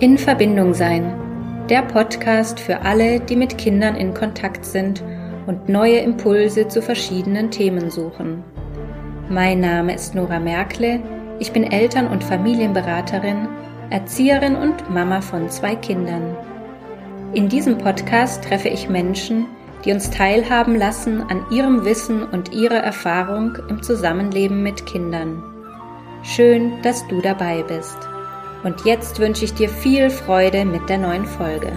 In Verbindung sein. Der Podcast für alle, die mit Kindern in Kontakt sind und neue Impulse zu verschiedenen Themen suchen. Mein Name ist Nora Merkle. Ich bin Eltern- und Familienberaterin, Erzieherin und Mama von zwei Kindern. In diesem Podcast treffe ich Menschen, die uns teilhaben lassen an ihrem Wissen und ihrer Erfahrung im Zusammenleben mit Kindern. Schön, dass du dabei bist. Und jetzt wünsche ich dir viel Freude mit der neuen Folge.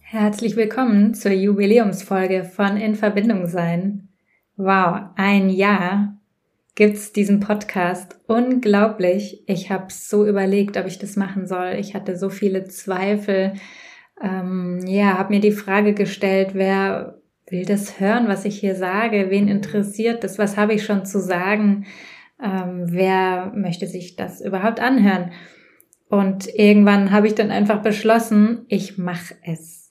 Herzlich willkommen zur Jubiläumsfolge von In Verbindung sein. Wow, ein Jahr gibt's diesen Podcast. Unglaublich. Ich habe so überlegt, ob ich das machen soll. Ich hatte so viele Zweifel. Ähm, ja, habe mir die Frage gestellt, wer will das hören, was ich hier sage? Wen interessiert das? Was habe ich schon zu sagen? ähm, wer möchte sich das überhaupt anhören? Und irgendwann habe ich dann einfach beschlossen, ich mache es.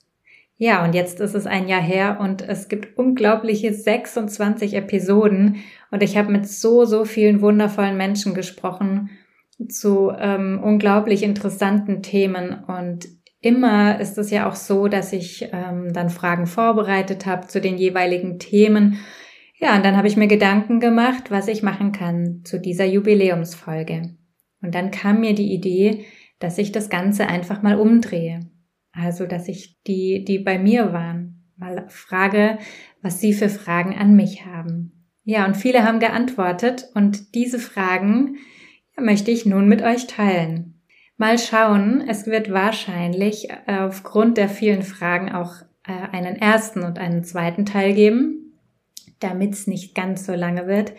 Ja, und jetzt ist es ein Jahr her und es gibt unglaubliche 26 Episoden und ich habe mit so, so vielen wundervollen Menschen gesprochen zu ähm, unglaublich interessanten Themen und immer ist es ja auch so, dass ich ähm, dann Fragen vorbereitet habe zu den jeweiligen Themen ja, und dann habe ich mir Gedanken gemacht, was ich machen kann zu dieser Jubiläumsfolge. Und dann kam mir die Idee, dass ich das Ganze einfach mal umdrehe. Also, dass ich die, die bei mir waren, mal frage, was sie für Fragen an mich haben. Ja, und viele haben geantwortet und diese Fragen möchte ich nun mit euch teilen. Mal schauen, es wird wahrscheinlich äh, aufgrund der vielen Fragen auch äh, einen ersten und einen zweiten Teil geben damit es nicht ganz so lange wird.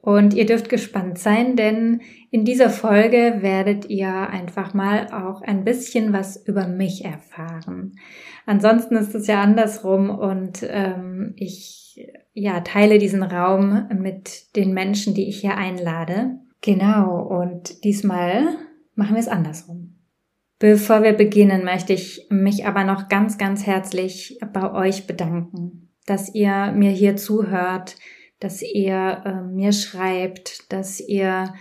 Und ihr dürft gespannt sein, denn in dieser Folge werdet ihr einfach mal auch ein bisschen was über mich erfahren. Ansonsten ist es ja andersrum und ähm, ich ja teile diesen Raum mit den Menschen, die ich hier einlade. Genau, und diesmal machen wir es andersrum. Bevor wir beginnen, möchte ich mich aber noch ganz, ganz herzlich bei euch bedanken dass ihr mir hier zuhört, dass ihr äh, mir schreibt, dass ihr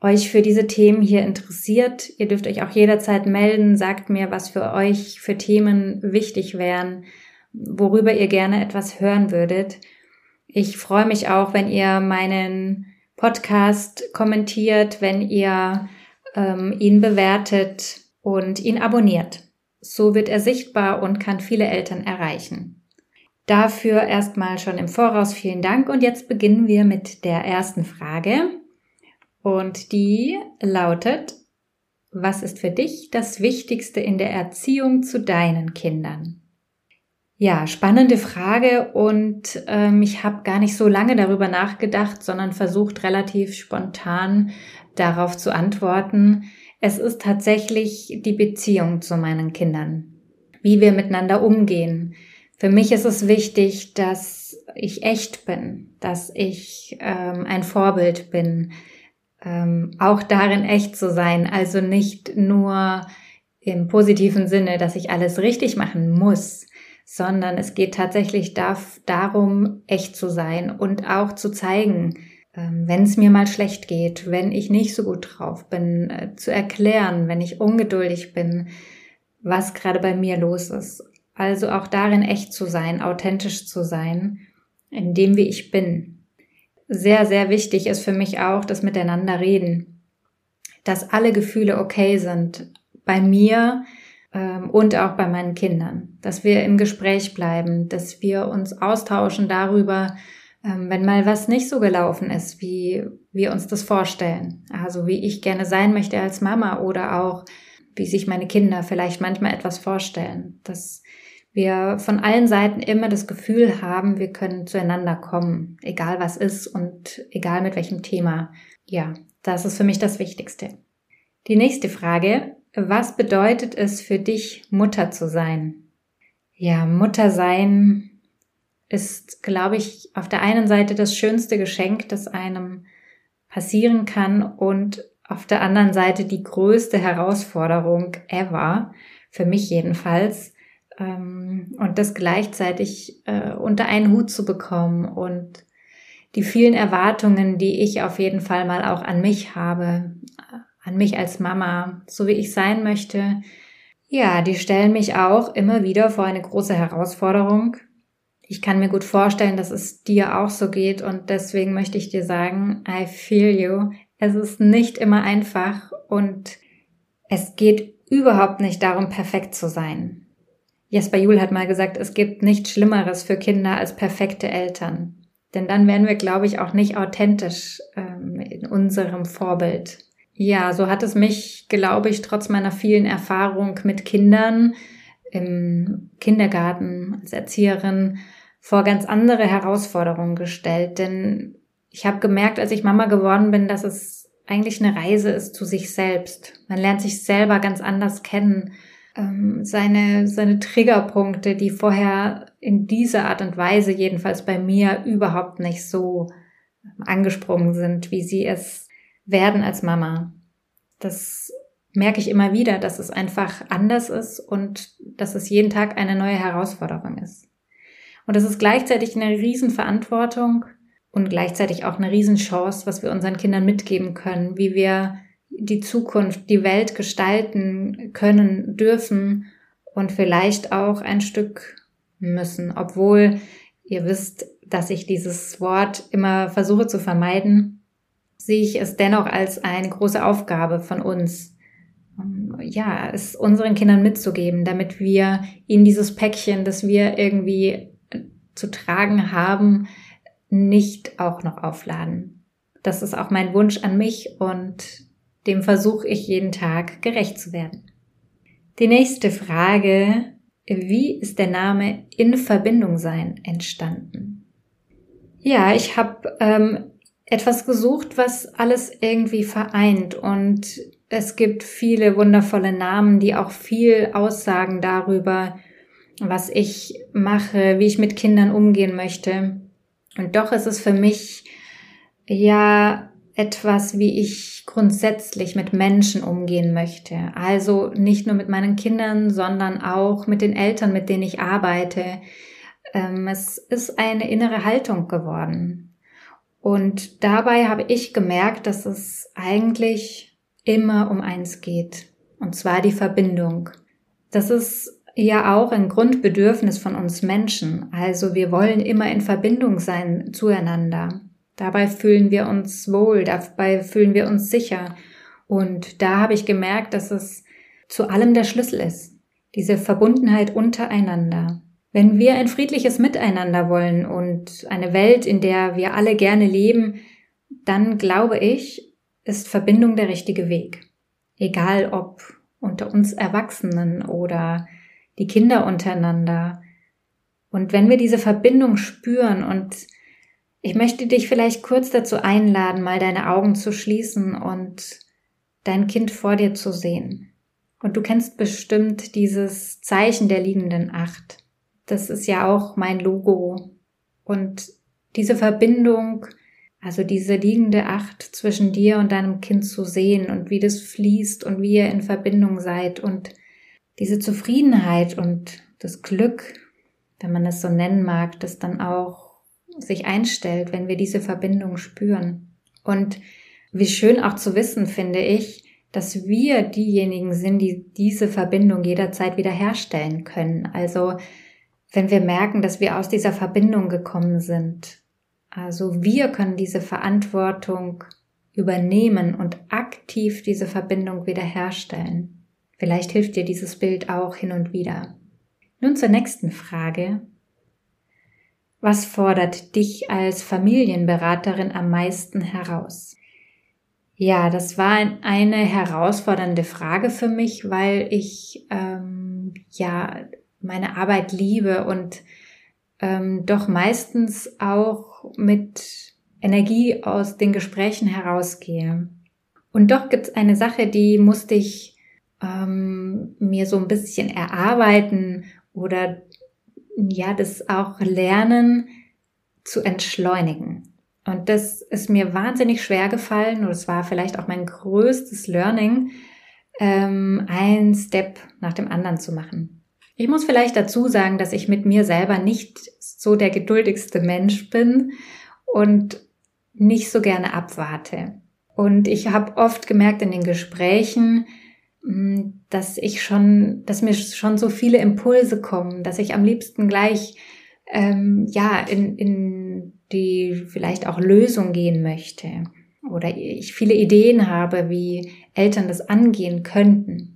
euch für diese Themen hier interessiert. Ihr dürft euch auch jederzeit melden, sagt mir, was für euch für Themen wichtig wären, worüber ihr gerne etwas hören würdet. Ich freue mich auch, wenn ihr meinen Podcast kommentiert, wenn ihr ähm, ihn bewertet und ihn abonniert. So wird er sichtbar und kann viele Eltern erreichen. Dafür erstmal schon im Voraus vielen Dank und jetzt beginnen wir mit der ersten Frage und die lautet, was ist für dich das Wichtigste in der Erziehung zu deinen Kindern? Ja, spannende Frage und ähm, ich habe gar nicht so lange darüber nachgedacht, sondern versucht relativ spontan darauf zu antworten. Es ist tatsächlich die Beziehung zu meinen Kindern, wie wir miteinander umgehen, für mich ist es wichtig, dass ich echt bin, dass ich ähm, ein Vorbild bin, ähm, auch darin echt zu sein, also nicht nur im positiven Sinne, dass ich alles richtig machen muss, sondern es geht tatsächlich darum, echt zu sein und auch zu zeigen, ähm, wenn es mir mal schlecht geht, wenn ich nicht so gut drauf bin, äh, zu erklären, wenn ich ungeduldig bin, was gerade bei mir los ist. Also auch darin echt zu sein, authentisch zu sein, in dem wie ich bin. Sehr, sehr wichtig ist für mich auch das Miteinander reden, dass alle Gefühle okay sind, bei mir und auch bei meinen Kindern, dass wir im Gespräch bleiben, dass wir uns austauschen darüber, ähm, wenn mal was nicht so gelaufen ist, wie wir uns das vorstellen. Also wie ich gerne sein möchte als Mama oder auch wie sich meine Kinder vielleicht manchmal etwas vorstellen. Dass wir von allen Seiten immer das Gefühl haben, wir können zueinander kommen, egal was ist und egal mit welchem Thema. Ja, das ist für mich das Wichtigste. Die nächste Frage, was bedeutet es für dich, Mutter zu sein? Ja, Mutter sein ist, glaube ich, auf der einen Seite das schönste Geschenk, das einem passieren kann und auf der anderen Seite die größte Herausforderung ever, für mich jedenfalls, ähm, und das gleichzeitig äh, unter einen Hut zu bekommen und die vielen Erwartungen, die ich auf jeden Fall mal auch an mich habe, an mich als Mama, so wie ich sein möchte, ja, die stellen mich auch immer wieder vor eine große Herausforderung. Ich kann mir gut vorstellen, dass es dir auch so geht und deswegen möchte ich dir sagen, I feel you. Es ist nicht immer einfach und es geht überhaupt nicht darum, perfekt zu sein. Jesper Juhl hat mal gesagt, es gibt nichts Schlimmeres für Kinder als perfekte Eltern. Denn dann wären wir, glaube ich, auch nicht authentisch ähm, in unserem Vorbild. Ja, so hat es mich, glaube ich, trotz meiner vielen Erfahrung mit Kindern im Kindergarten als Erzieherin vor ganz andere Herausforderungen gestellt. Denn ich habe gemerkt, als ich Mama geworden bin, dass es eigentlich eine Reise ist zu sich selbst. Man lernt sich selber ganz anders kennen. Ähm, seine, seine Triggerpunkte, die vorher in dieser Art und Weise jedenfalls bei mir überhaupt nicht so angesprungen sind, wie sie es werden als Mama. Das merke ich immer wieder, dass es einfach anders ist und dass es jeden Tag eine neue Herausforderung ist. Und es ist gleichzeitig eine Riesenverantwortung und gleichzeitig auch eine Riesenchance, was wir unseren Kindern mitgeben können, wie wir die Zukunft, die Welt gestalten können, dürfen und vielleicht auch ein Stück müssen, obwohl ihr wisst, dass ich dieses Wort immer versuche zu vermeiden sehe ich es dennoch als eine große Aufgabe von uns, ja, es unseren Kindern mitzugeben, damit wir ihnen dieses Päckchen, das wir irgendwie zu tragen haben, nicht auch noch aufladen. Das ist auch mein Wunsch an mich und dem versuche ich jeden Tag gerecht zu werden. Die nächste Frage, wie ist der Name in Verbindung sein entstanden? Ja, ich habe ähm, etwas gesucht, was alles irgendwie vereint und es gibt viele wundervolle Namen, die auch viel aussagen darüber, was ich mache, wie ich mit Kindern umgehen möchte. Und doch ist es für mich ja etwas, wie ich grundsätzlich mit Menschen umgehen möchte. Also nicht nur mit meinen Kindern, sondern auch mit den Eltern, mit denen ich arbeite. Ähm, es ist eine innere Haltung geworden. Und dabei habe ich gemerkt, dass es eigentlich immer um eins geht. Und zwar die Verbindung. Das ist ja auch ein Grundbedürfnis von uns Menschen. Also wir wollen immer in Verbindung sein zueinander. Dabei fühlen wir uns wohl, dabei fühlen wir uns sicher. Und da habe ich gemerkt, dass es zu allem der Schlüssel ist. Diese Verbundenheit untereinander. Wenn wir ein friedliches Miteinander wollen und eine Welt, in der wir alle gerne leben, dann glaube ich, ist Verbindung der richtige Weg. Egal ob unter uns Erwachsenen oder die Kinder untereinander. Und wenn wir diese Verbindung spüren und ich möchte dich vielleicht kurz dazu einladen, mal deine Augen zu schließen und dein Kind vor dir zu sehen. Und du kennst bestimmt dieses Zeichen der liegenden Acht. Das ist ja auch mein Logo. Und diese Verbindung, also diese liegende Acht zwischen dir und deinem Kind zu sehen und wie das fließt und wie ihr in Verbindung seid und diese Zufriedenheit und das Glück, wenn man es so nennen mag, das dann auch sich einstellt, wenn wir diese Verbindung spüren. Und wie schön auch zu wissen, finde ich, dass wir diejenigen sind, die diese Verbindung jederzeit wiederherstellen können. Also wenn wir merken, dass wir aus dieser Verbindung gekommen sind. Also wir können diese Verantwortung übernehmen und aktiv diese Verbindung wiederherstellen. Vielleicht hilft dir dieses Bild auch hin und wieder. Nun zur nächsten Frage. Was fordert dich als Familienberaterin am meisten heraus? Ja, das war eine herausfordernde Frage für mich, weil ich ähm, ja meine Arbeit liebe und ähm, doch meistens auch mit Energie aus den Gesprächen herausgehe. Und doch gibt es eine Sache, die musste ich ähm, mir so ein bisschen erarbeiten oder ja, das auch lernen zu entschleunigen. Und das ist mir wahnsinnig schwer gefallen und es war vielleicht auch mein größtes Learning, ähm, ein Step nach dem anderen zu machen. Ich muss vielleicht dazu sagen, dass ich mit mir selber nicht so der geduldigste Mensch bin und nicht so gerne abwarte. Und ich habe oft gemerkt in den Gesprächen, hm, dass ich schon, dass mir schon so viele Impulse kommen, dass ich am liebsten gleich ähm, ja in, in die vielleicht auch Lösung gehen möchte oder ich viele Ideen habe, wie Eltern das angehen könnten.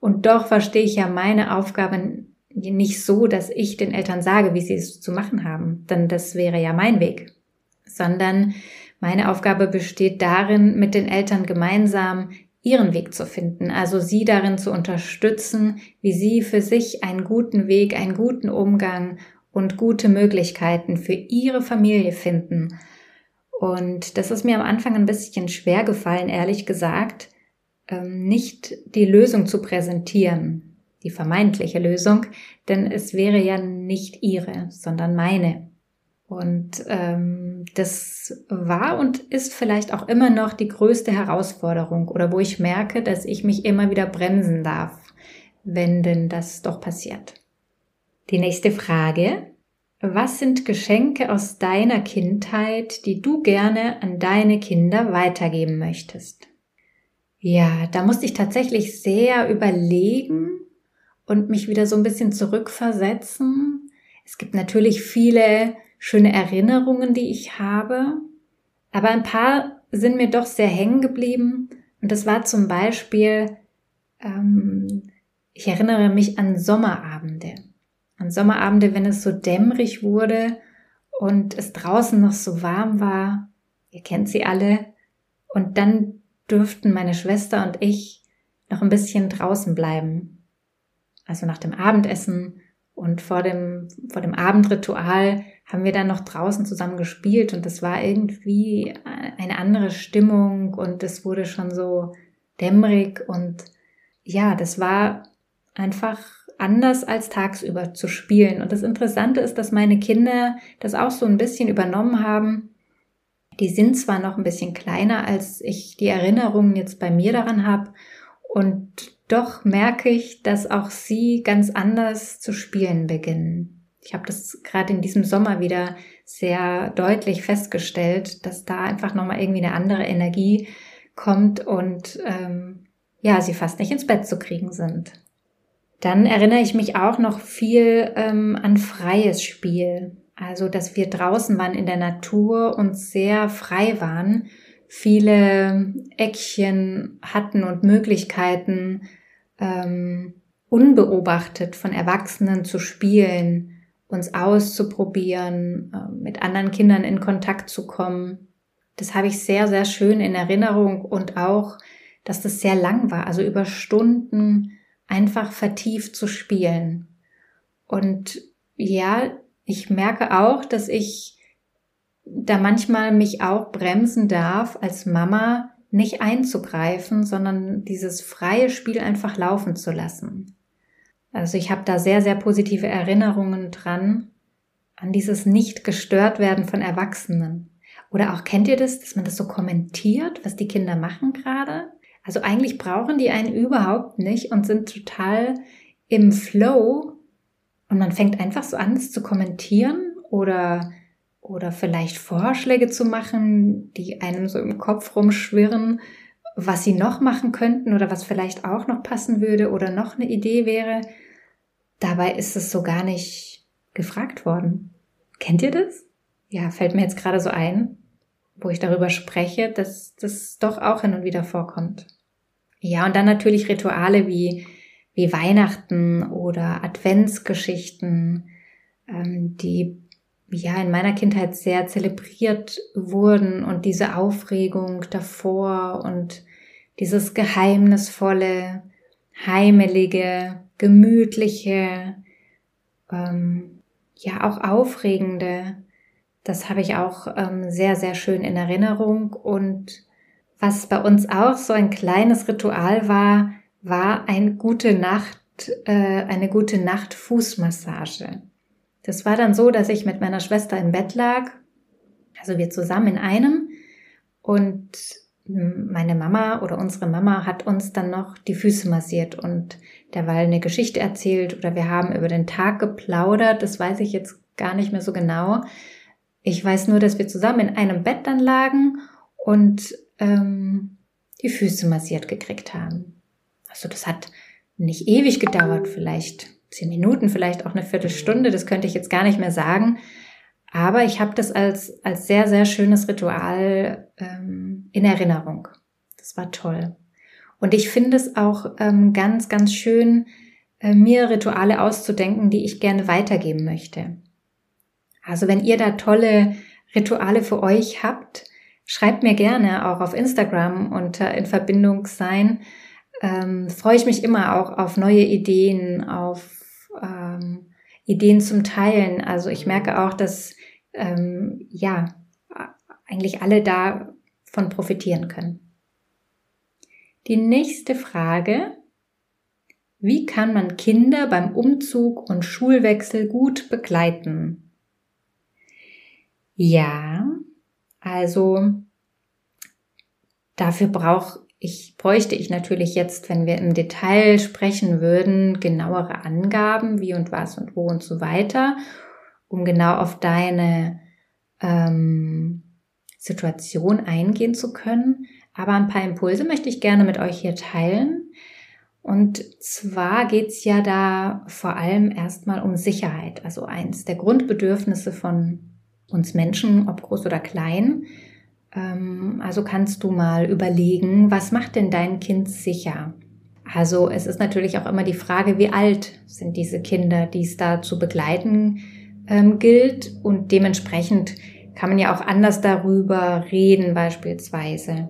Und doch verstehe ich ja meine Aufgabe nicht so, dass ich den Eltern sage, wie sie es zu machen haben, denn das wäre ja mein Weg, sondern meine Aufgabe besteht darin, mit den Eltern gemeinsam ihren Weg zu finden, also sie darin zu unterstützen, wie sie für sich einen guten Weg, einen guten Umgang und gute Möglichkeiten für ihre Familie finden. Und das ist mir am Anfang ein bisschen schwer gefallen, ehrlich gesagt, nicht die Lösung zu präsentieren, die vermeintliche Lösung, denn es wäre ja nicht ihre, sondern meine. Und ähm, das war und ist vielleicht auch immer noch die größte Herausforderung oder wo ich merke, dass ich mich immer wieder bremsen darf, wenn denn das doch passiert. Die nächste Frage. Was sind Geschenke aus deiner Kindheit, die du gerne an deine Kinder weitergeben möchtest? Ja, da musste ich tatsächlich sehr überlegen und mich wieder so ein bisschen zurückversetzen. Es gibt natürlich viele schöne Erinnerungen, die ich habe. Aber ein paar sind mir doch sehr hängen geblieben. Und das war zum Beispiel, ähm, ich erinnere mich an Sommerabende. An Sommerabende, wenn es so dämmerig wurde und es draußen noch so warm war. Ihr kennt sie alle. Und dann durften meine Schwester und ich noch ein bisschen draußen bleiben. Also nach dem Abendessen und vor dem, vor dem Abendritual haben wir dann noch draußen zusammen gespielt und das war irgendwie eine andere Stimmung und es wurde schon so dämmerig und ja, das war einfach anders als tagsüber zu spielen. Und das Interessante ist, dass meine Kinder das auch so ein bisschen übernommen haben. Die sind zwar noch ein bisschen kleiner, als ich die Erinnerungen jetzt bei mir daran habe. Und doch merke ich, dass auch sie ganz anders zu spielen beginnen. Ich habe das gerade in diesem Sommer wieder sehr deutlich festgestellt, dass da einfach nochmal irgendwie eine andere Energie kommt und ähm, ja, sie fast nicht ins Bett zu kriegen sind. Dann erinnere ich mich auch noch viel ähm, an freies Spiel. Also, dass wir draußen waren in der Natur und sehr frei waren, viele Eckchen hatten und Möglichkeiten, ähm, unbeobachtet von Erwachsenen zu spielen, uns auszuprobieren, äh, mit anderen Kindern in Kontakt zu kommen. Das habe ich sehr, sehr schön in Erinnerung und auch, dass das sehr lang war, also über Stunden einfach vertieft zu spielen. Und ja, ich merke auch, dass ich da manchmal mich auch bremsen darf, als Mama nicht einzugreifen, sondern dieses freie Spiel einfach laufen zu lassen. Also ich habe da sehr, sehr positive Erinnerungen dran, an dieses nicht gestört werden von Erwachsenen. Oder auch kennt ihr das, dass man das so kommentiert, was die Kinder machen gerade? Also eigentlich brauchen die einen überhaupt nicht und sind total im Flow und man fängt einfach so an, es zu kommentieren oder oder vielleicht Vorschläge zu machen, die einem so im Kopf rumschwirren, was sie noch machen könnten oder was vielleicht auch noch passen würde oder noch eine Idee wäre. Dabei ist es so gar nicht gefragt worden. Kennt ihr das? Ja, fällt mir jetzt gerade so ein, wo ich darüber spreche, dass das doch auch hin und wieder vorkommt. Ja, und dann natürlich Rituale wie, wie Weihnachten oder Adventsgeschichten, ähm, die ja in meiner Kindheit sehr zelebriert wurden und diese Aufregung davor und dieses geheimnisvolle, heimelige, gemütliche, ähm, ja auch aufregende, das habe ich auch ähm, sehr, sehr schön in Erinnerung. Und was bei uns auch so ein kleines Ritual war, war eine gute Nacht, äh, eine gute Nacht Fußmassage. Das war dann so, dass ich mit meiner Schwester im Bett lag, also wir zusammen in einem und meine Mama oder unsere Mama hat uns dann noch die Füße massiert und derweil eine Geschichte erzählt oder wir haben über den Tag geplaudert, das weiß ich jetzt gar nicht mehr so genau. Ich weiß nur, dass wir zusammen in einem Bett dann lagen und ähm, die Füße massiert gekriegt haben. Also das hat nicht ewig gedauert, vielleicht zehn Minuten, vielleicht auch eine Viertelstunde, das könnte ich jetzt gar nicht mehr sagen. Aber ich habe das als, als sehr, sehr schönes Ritual ähm, in Erinnerung. Das war toll. Und ich finde es auch ähm, ganz, ganz schön, äh, mir Rituale auszudenken, die ich gerne weitergeben möchte. Also wenn ihr da tolle Rituale für euch habt, schreibt mir gerne auch auf Instagram unter in Verbindung sein. Ähm, freue ich mich immer auch auf neue Ideen, auf ähm, Ideen zum Teilen. Also ich merke auch, dass ähm, ja eigentlich alle davon profitieren können. Die nächste Frage. Wie kann man Kinder beim Umzug und Schulwechsel gut begleiten? Ja, also dafür brauche ich, bräuchte ich natürlich jetzt, wenn wir im Detail sprechen würden, genauere Angaben, wie und was und wo und so weiter, um genau auf deine ähm, Situation eingehen zu können. Aber ein paar Impulse möchte ich gerne mit euch hier teilen. Und zwar geht's ja da vor allem erstmal um Sicherheit, also eins der Grundbedürfnisse von uns Menschen, ob groß oder klein. Ähm, also kannst du mal überlegen, was macht denn dein Kind sicher? Also es ist natürlich auch immer die Frage, wie alt sind diese Kinder, die es da zu begleiten ähm, gilt. Und dementsprechend kann man ja auch anders darüber reden beispielsweise.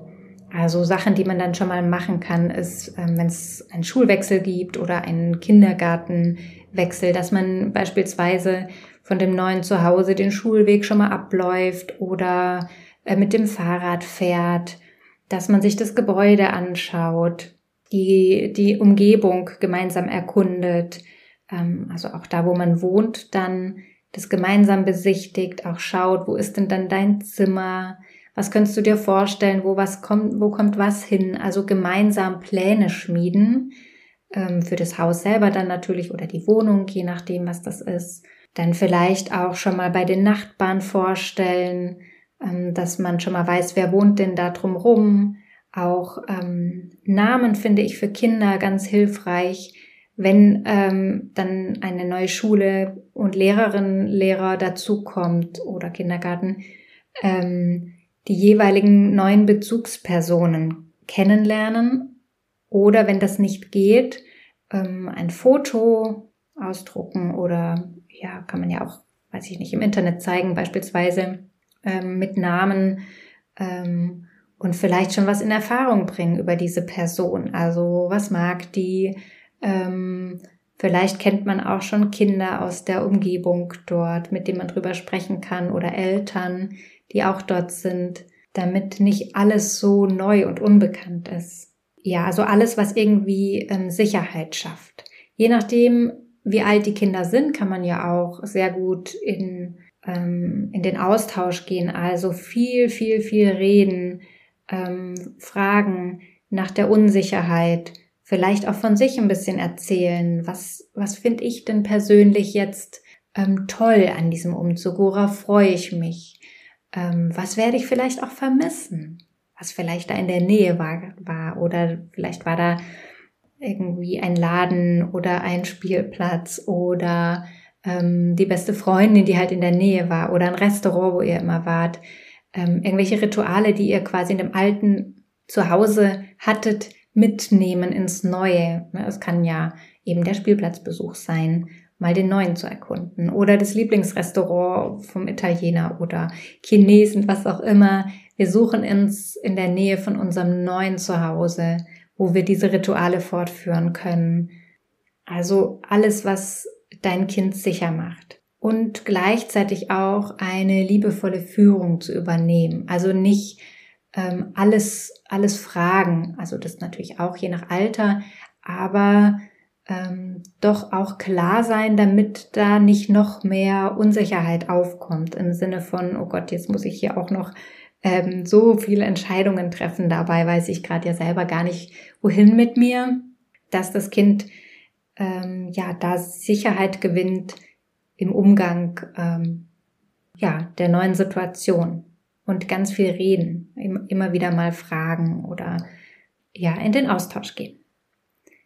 Also Sachen, die man dann schon mal machen kann, ist, ähm, wenn es einen Schulwechsel gibt oder einen Kindergartenwechsel, dass man beispielsweise von dem neuen Zuhause den Schulweg schon mal abläuft oder äh, mit dem Fahrrad fährt, dass man sich das Gebäude anschaut, die, die Umgebung gemeinsam erkundet, ähm, also auch da, wo man wohnt, dann das gemeinsam besichtigt, auch schaut, wo ist denn dann dein Zimmer, was könntest du dir vorstellen, wo was kommt, wo kommt was hin, also gemeinsam Pläne schmieden, ähm, für das Haus selber dann natürlich oder die Wohnung, je nachdem, was das ist. Dann vielleicht auch schon mal bei den Nachbarn vorstellen, dass man schon mal weiß, wer wohnt denn da drumrum. Auch ähm, Namen finde ich für Kinder ganz hilfreich, wenn ähm, dann eine neue Schule und Lehrerin, Lehrer dazukommt oder Kindergarten, ähm, die jeweiligen neuen Bezugspersonen kennenlernen. Oder wenn das nicht geht, ähm, ein Foto ausdrucken oder ja, kann man ja auch, weiß ich nicht, im Internet zeigen, beispielsweise ähm, mit Namen ähm, und vielleicht schon was in Erfahrung bringen über diese Person. Also was mag die? Ähm, vielleicht kennt man auch schon Kinder aus der Umgebung dort, mit denen man drüber sprechen kann oder Eltern, die auch dort sind, damit nicht alles so neu und unbekannt ist. Ja, also alles, was irgendwie ähm, Sicherheit schafft. Je nachdem, wie alt die Kinder sind, kann man ja auch sehr gut in ähm, in den Austausch gehen, also viel, viel, viel reden, ähm, fragen nach der Unsicherheit, vielleicht auch von sich ein bisschen erzählen. Was, was finde ich denn persönlich jetzt ähm, toll an diesem Umzug? Worauf freue ich mich? Ähm, was werde ich vielleicht auch vermissen? Was vielleicht da in der Nähe war, war oder vielleicht war da irgendwie ein Laden oder ein Spielplatz oder ähm, die beste Freundin, die halt in der Nähe war oder ein Restaurant, wo ihr immer wart, ähm, irgendwelche Rituale, die ihr quasi in dem alten Zuhause hattet, mitnehmen ins Neue. Ne, es kann ja eben der Spielplatzbesuch sein, mal den neuen zu erkunden oder das Lieblingsrestaurant vom Italiener oder Chinesen, was auch immer. Wir suchen uns in der Nähe von unserem neuen Zuhause, wo wir diese Rituale fortführen können. Also alles, was dein Kind sicher macht. Und gleichzeitig auch eine liebevolle Führung zu übernehmen. Also nicht ähm, alles, alles fragen. Also das natürlich auch je nach Alter, aber ähm, doch auch klar sein, damit da nicht noch mehr Unsicherheit aufkommt im Sinne von, oh Gott, jetzt muss ich hier auch noch ähm, so viele Entscheidungen treffen. Dabei weiß ich gerade ja selber gar nicht, wohin mit mir, dass das Kind ähm, ja da Sicherheit gewinnt im Umgang ähm, ja, der neuen Situation und ganz viel reden, immer wieder mal fragen oder ja, in den Austausch gehen.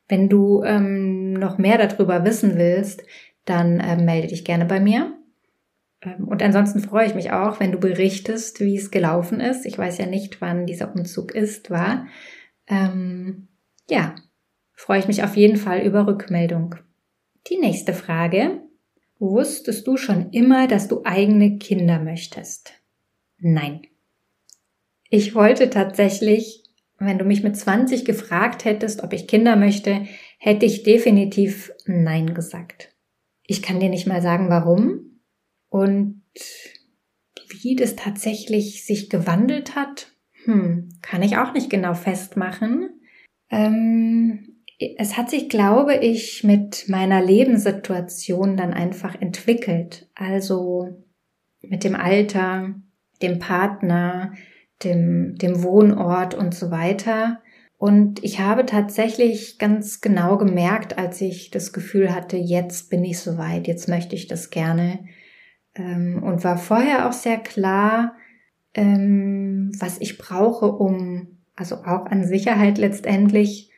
Wenn du ähm, noch mehr darüber wissen willst, dann äh, melde dich gerne bei mir. Ähm, und ansonsten freue ich mich auch, wenn du berichtest, wie es gelaufen ist. Ich weiß ja nicht, wann dieser Umzug ist, war. Ähm, ja, freue ich mich auf jeden Fall über Rückmeldung. Die nächste Frage. Wusstest du schon immer, dass du eigene Kinder möchtest? Nein. Ich wollte tatsächlich, wenn du mich mit 20 gefragt hättest, ob ich Kinder möchte, hätte ich definitiv Nein gesagt. Ich kann dir nicht mal sagen, warum und wie das tatsächlich sich gewandelt hat. Hm, kann ich auch nicht genau festmachen. Ähm, es hat sich, glaube ich, mit meiner Lebenssituation dann einfach entwickelt. Also mit dem Alter, dem Partner, dem, dem Wohnort und so weiter. Und ich habe tatsächlich ganz genau gemerkt, als ich das Gefühl hatte, jetzt bin ich soweit, jetzt möchte ich das gerne. Ähm, und war vorher auch sehr klar, ähm, was ich brauche, um, also auch an Sicherheit letztendlich,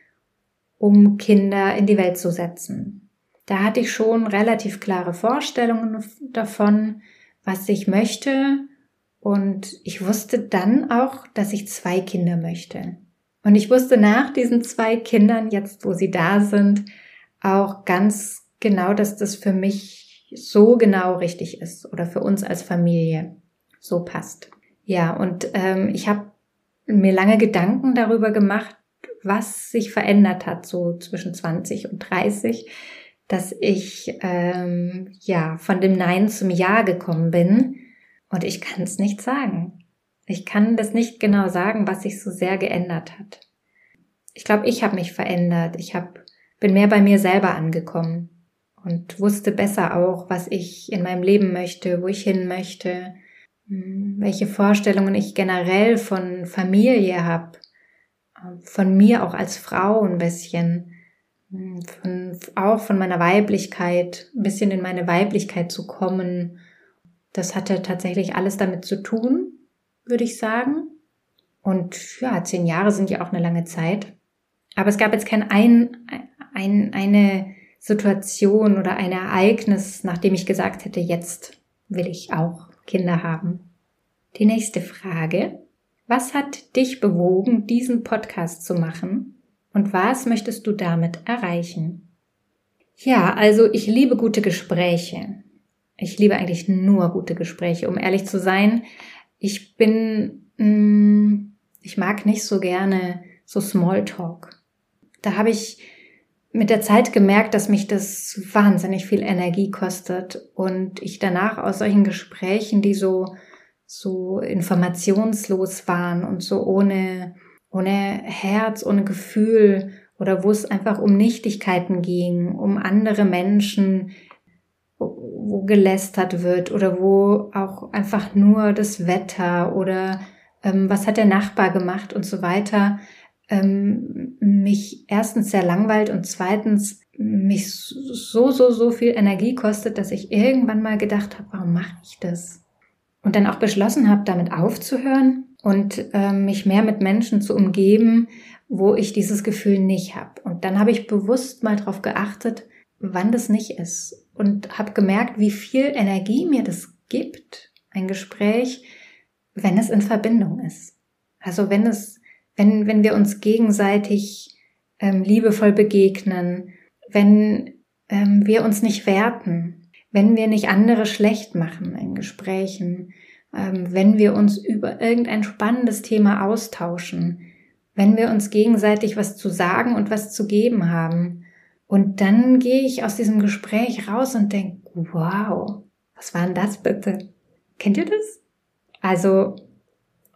um Kinder in die Welt zu setzen. Da hatte ich schon relativ klare Vorstellungen davon, was ich möchte. Und ich wusste dann auch, dass ich zwei Kinder möchte. Und ich wusste nach diesen zwei Kindern, jetzt wo sie da sind, auch ganz genau, dass das für mich so genau richtig ist oder für uns als Familie so passt. Ja, und ähm, ich habe mir lange Gedanken darüber gemacht, was sich verändert hat, so zwischen 20 und 30, dass ich ähm, ja von dem Nein zum Ja gekommen bin. Und ich kann es nicht sagen. Ich kann das nicht genau sagen, was sich so sehr geändert hat. Ich glaube, ich habe mich verändert. Ich hab, bin mehr bei mir selber angekommen und wusste besser auch, was ich in meinem Leben möchte, wo ich hin möchte, hm, welche Vorstellungen ich generell von Familie habe, von mir auch als Frau ein bisschen, hm, von, auch von meiner Weiblichkeit, ein bisschen in meine Weiblichkeit zu kommen. Das hatte tatsächlich alles damit zu tun, würde ich sagen. Und ja, zehn Jahre sind ja auch eine lange Zeit. Aber es gab jetzt kein ein, ein, eine Situation oder ein Ereignis, nachdem ich gesagt hätte, jetzt will ich auch Kinder haben. Die nächste Frage. Was hat dich bewogen, diesen Podcast zu machen? Und was möchtest du damit erreichen? Ja, also ich liebe gute Gespräche. Ich liebe eigentlich nur gute Gespräche, um ehrlich zu sein. Ich bin, mh, mm, ich mag nicht so gerne so Smalltalk. Da habe ich mit der Zeit gemerkt, dass mich das wahnsinnig viel Energie kostet und ich danach aus solchen Gesprächen, die so so informationslos waren und so ohne, ohne Herz, ohne Gefühl oder wo es einfach um Nichtigkeiten ging, um andere Menschen, wo, gelästert wird oder wo auch einfach nur das Wetter oder ähm, was hat der Nachbar gemacht und so weiter, ähm, mich erstens sehr langweilt und zweitens mich so, so, so viel Energie kostet, dass ich irgendwann mal gedacht habe, warum mache ich das? Und dann auch beschlossen habe, damit aufzuhören und äh, mich mehr mit Menschen zu umgeben, wo ich dieses Gefühl nicht habe. Und dann habe ich bewusst mal darauf geachtet, wann das nicht ist und habe gemerkt, wie viel Energie mir das gibt, ein Gespräch, wenn es in Verbindung ist. Also wenn es, wenn, wenn wir uns gegenseitig ähm, liebevoll begegnen, wenn ähm, wir uns nicht werten, wenn wir nicht andere schlecht machen in Gesprächen, ähm, wenn wir uns über irgendein spannendes Thema austauschen, wenn wir uns gegenseitig was zu sagen und was zu geben haben. Und dann gehe ich aus diesem Gespräch raus und denke, wow, was war denn das bitte? Kennt ihr das? Also,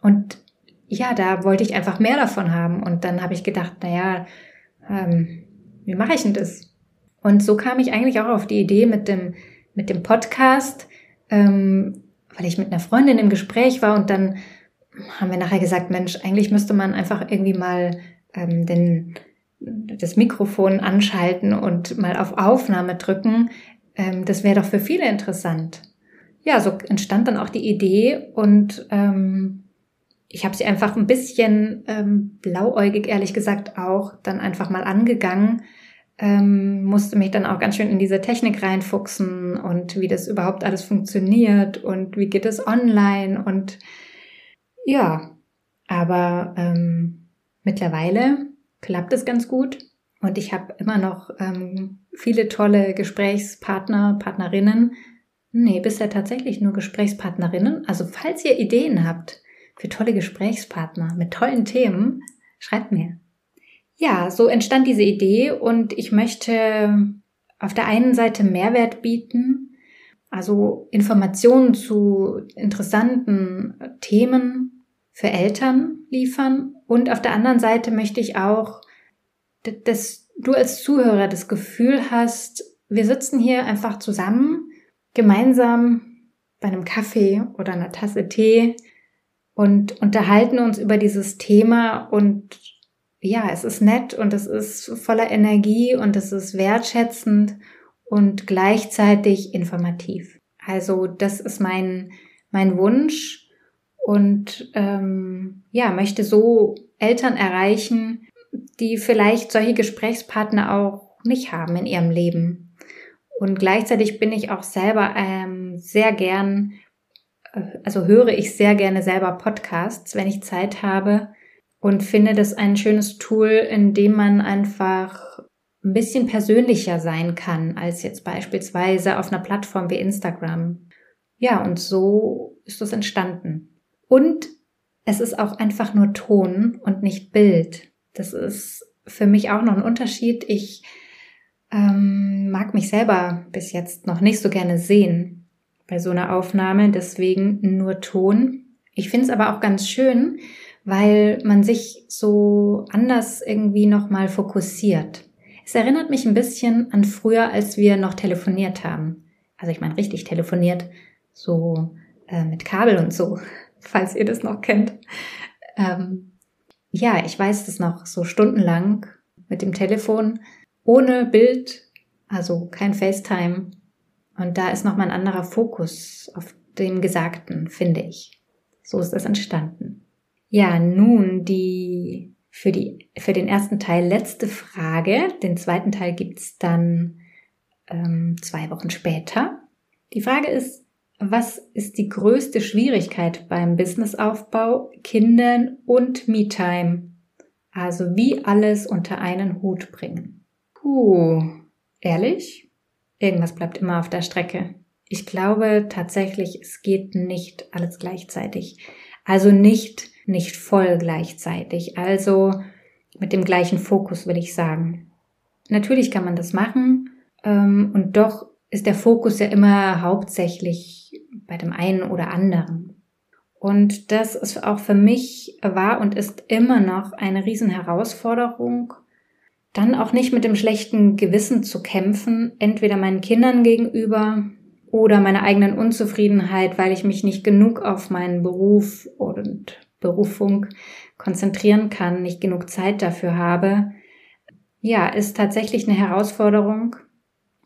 und ja, da wollte ich einfach mehr davon haben. Und dann habe ich gedacht, naja, ähm, wie mache ich denn das? Und so kam ich eigentlich auch auf die Idee mit dem mit dem Podcast, ähm, weil ich mit einer Freundin im Gespräch war und dann haben wir nachher gesagt, Mensch, eigentlich müsste man einfach irgendwie mal ähm, den, das Mikrofon anschalten und mal auf Aufnahme drücken. Ähm, das wäre doch für viele interessant. ja, so entstand dann auch die Idee und ähm, ich habe sie einfach ein bisschen ähm, blauäugig, ehrlich gesagt, auch dann einfach mal angegangen. Ähm, musste mich dann auch ganz schön in diese Technik reinfuchsen und wie das überhaupt alles funktioniert und wie geht es online und ja, aber ähm, mittlerweile klappt es ganz gut und ich habe immer noch ähm, viele tolle Gesprächspartner, Partnerinnen. Nee, bisher tatsächlich nur Gesprächspartnerinnen. Also falls ihr Ideen habt für tolle Gesprächspartner mit tollen Themen, schreibt mir. Ja, so entstand diese Idee und ich möchte auf der einen Seite Mehrwert bieten, also Informationen zu interessanten Themen für Eltern liefern und auf der anderen Seite möchte ich auch, dass du als Zuhörer das Gefühl hast, wir sitzen hier einfach zusammen, gemeinsam bei einem Kaffee oder einer Tasse Tee und unterhalten uns über dieses Thema und ja, es ist nett und es ist voller Energie und es ist wertschätzend und gleichzeitig informativ. Also das ist mein, mein Wunsch und ähm, ja, möchte so Eltern erreichen, die vielleicht solche Gesprächspartner auch nicht haben in ihrem Leben. Und gleichzeitig bin ich auch selber ähm, sehr gern, äh, also höre ich sehr gerne selber Podcasts, wenn ich Zeit habe und finde das ein schönes Tool, in dem man einfach ein bisschen persönlicher sein kann als jetzt beispielsweise auf einer Plattform wie Instagram. Ja, und so ist das entstanden. Und es ist auch einfach nur Ton und nicht Bild. Das ist für mich auch noch ein Unterschied. Ich ähm, mag mich selber bis jetzt noch nicht so gerne sehen bei so einer Aufnahme, deswegen nur Ton. Ich finde es aber auch ganz schön, weil man sich so anders irgendwie nochmal fokussiert. Es erinnert mich ein bisschen an früher, als wir noch telefoniert haben. Also ich meine richtig telefoniert, so äh, mit Kabel und so, falls ihr das noch kennt. Ähm, ja, ich weiß das noch so stundenlang mit dem Telefon, ohne Bild, also kein FaceTime. Und da ist nochmal ein anderer Fokus auf dem Gesagten, finde ich. So ist das entstanden. Ja, nun die für die für den ersten Teil letzte Frage. Den zweiten Teil gibt's dann ähm, zwei Wochen später. Die Frage ist, was ist die größte Schwierigkeit beim Businessaufbau, Kindern und Me-Time? Also wie alles unter einen Hut bringen. Puh, ehrlich? Irgendwas bleibt immer auf der Strecke. Ich glaube tatsächlich, es geht nicht alles gleichzeitig. Also nicht, nicht voll gleichzeitig. Also mit dem gleichen Fokus, will ich sagen. Natürlich kann man das machen, ähm, und doch ist der Fokus ja immer hauptsächlich bei dem einen oder anderen. Und das ist auch für mich war und ist immer noch eine Riesenherausforderung, dann auch nicht mit dem schlechten Gewissen zu kämpfen, entweder meinen Kindern gegenüber oder meiner eigenen Unzufriedenheit, weil ich mich nicht genug auf meinen Beruf und Berufung konzentrieren kann, nicht genug Zeit dafür habe. Ja, ist tatsächlich eine Herausforderung,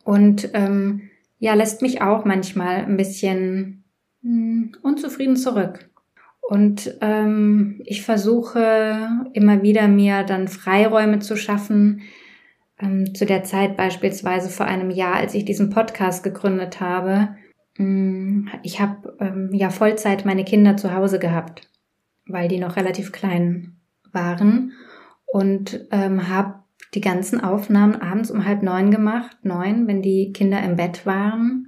und ähm, ja, lässt mich auch manchmal ein bisschen mh, hm, unzufrieden zurück. Und ähm, ich versuche immer wieder mir dann Freiräume zu schaffen. Ähm, zu der Zeit beispielsweise vor einem Jahr, als ich diesen Podcast gegründet habe. Ähm, ich habe ähm, ja Vollzeit meine Kinder zu Hause gehabt, weil die noch relativ klein waren und ähm, habe die ganzen Aufnahmen abends um halb neun gemacht, neun, wenn die Kinder im Bett waren.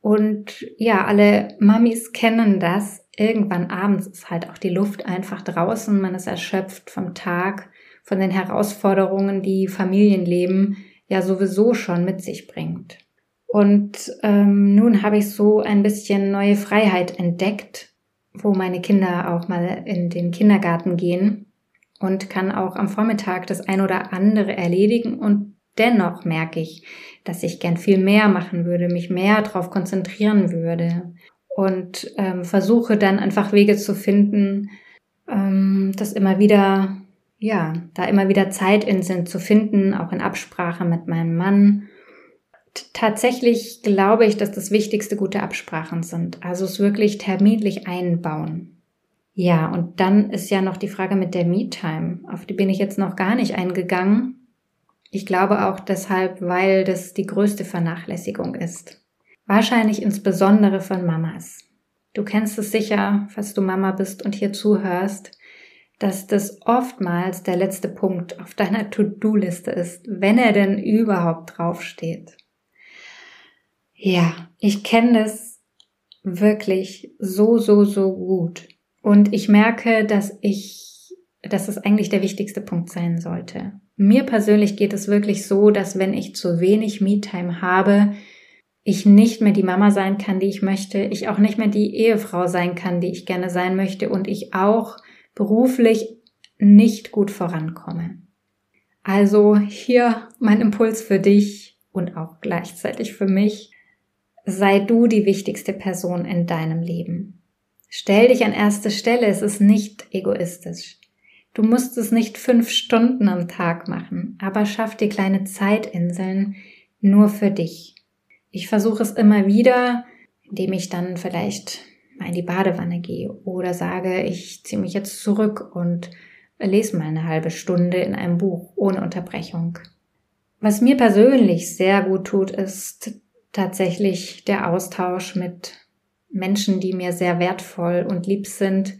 Und ja, alle Mamis kennen das. Irgendwann abends ist halt auch die Luft einfach draußen. Man ist erschöpft vom Tag, von den Herausforderungen, die Familienleben ja sowieso schon mit sich bringt. Und ähm, nun habe ich so ein bisschen neue Freiheit entdeckt, wo meine Kinder auch mal in den Kindergarten gehen und kann auch am Vormittag das ein oder andere erledigen. Und dennoch merke ich, dass ich gern viel mehr machen würde, mich mehr darauf konzentrieren würde und ähm, versuche dann einfach Wege zu finden, ähm, das immer wieder, ja, da immer wieder Zeit in sind zu finden, auch in Absprache mit meinem Mann, tatsächlich glaube ich, dass das Wichtigste gute Absprachen sind. Also es wirklich terminlich einbauen. Ja, und dann ist ja noch die Frage mit der Me-Time. Auf die bin ich jetzt noch gar nicht eingegangen. Ich glaube auch deshalb, weil das die größte Vernachlässigung ist. Wahrscheinlich insbesondere von Mamas. Du kennst es sicher, falls du Mama bist und hier zuhörst, dass das oftmals der letzte Punkt auf deiner To-Do-Liste ist, wenn er denn überhaupt draufsteht. Ja, ich kenne das wirklich so, so, so gut. Und ich merke, dass ich, dass es eigentlich der wichtigste Punkt sein sollte. Mir persönlich geht es wirklich so, dass wenn ich zu wenig Me-Time habe, ich nicht mehr die Mama sein kann, die ich möchte, ich auch nicht mehr die Ehefrau sein kann, die ich gerne sein möchte und ich auch beruflich nicht gut vorankomme. Also hier mein Impuls für dich und auch gleichzeitig für mich sei du die wichtigste Person in deinem Leben. Stell dich an erste Stelle, es ist nicht egoistisch. Du musst es nicht fünf Stunden am Tag machen, aber schaff dir kleine Zeitinseln nur für dich. Ich versuche es immer wieder, indem ich dann vielleicht mal in die Badewanne gehe oder sage, ich ziehe mich jetzt zurück und lese mal eine halbe Stunde in einem Buch ohne Unterbrechung. Was mir persönlich sehr gut tut, ist tatsächlich der Austausch mit Menschen, die mir sehr wertvoll und lieb sind,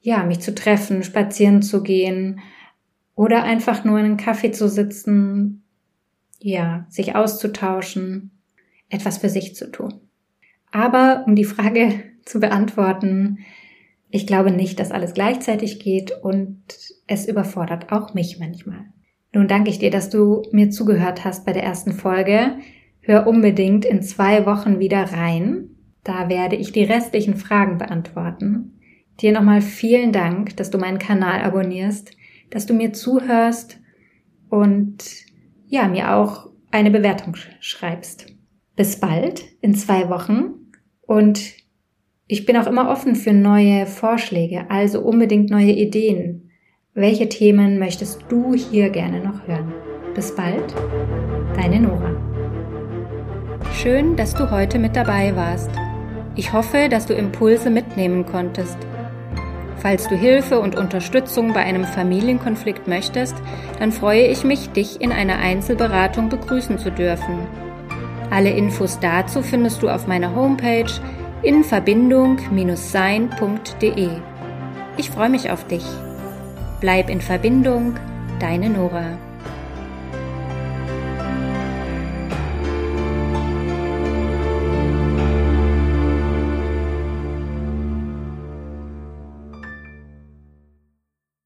ja, mich zu treffen, spazieren zu gehen oder einfach nur in einen Kaffee zu sitzen, ja, sich auszutauschen, etwas für sich zu tun. Aber um die Frage zu beantworten, ich glaube nicht, dass alles gleichzeitig geht und es überfordert auch mich manchmal. Nun danke ich dir, dass du mir zugehört hast bei der ersten Folge. Hör unbedingt in zwei Wochen wieder rein. Da werde ich die restlichen Fragen beantworten. Dir nochmal vielen Dank, dass du meinen Kanal abonnierst, dass du mir zuhörst und ja, mir auch eine Bewertung schreibst. Bis bald in zwei Wochen und ich bin auch immer offen für neue Vorschläge, also unbedingt neue Ideen. Welche Themen möchtest du hier gerne noch hören? Bis bald, deine Nora. Schön, dass du heute mit dabei warst. Ich hoffe, dass du Impulse mitnehmen konntest. Falls du Hilfe und Unterstützung bei einem Familienkonflikt möchtest, dann freue ich mich, dich in einer Einzelberatung begrüßen zu dürfen. Alle Infos dazu findest du auf meiner Homepage in Verbindung-sein.de. Ich freue mich auf dich. Bleib in Verbindung, deine Nora.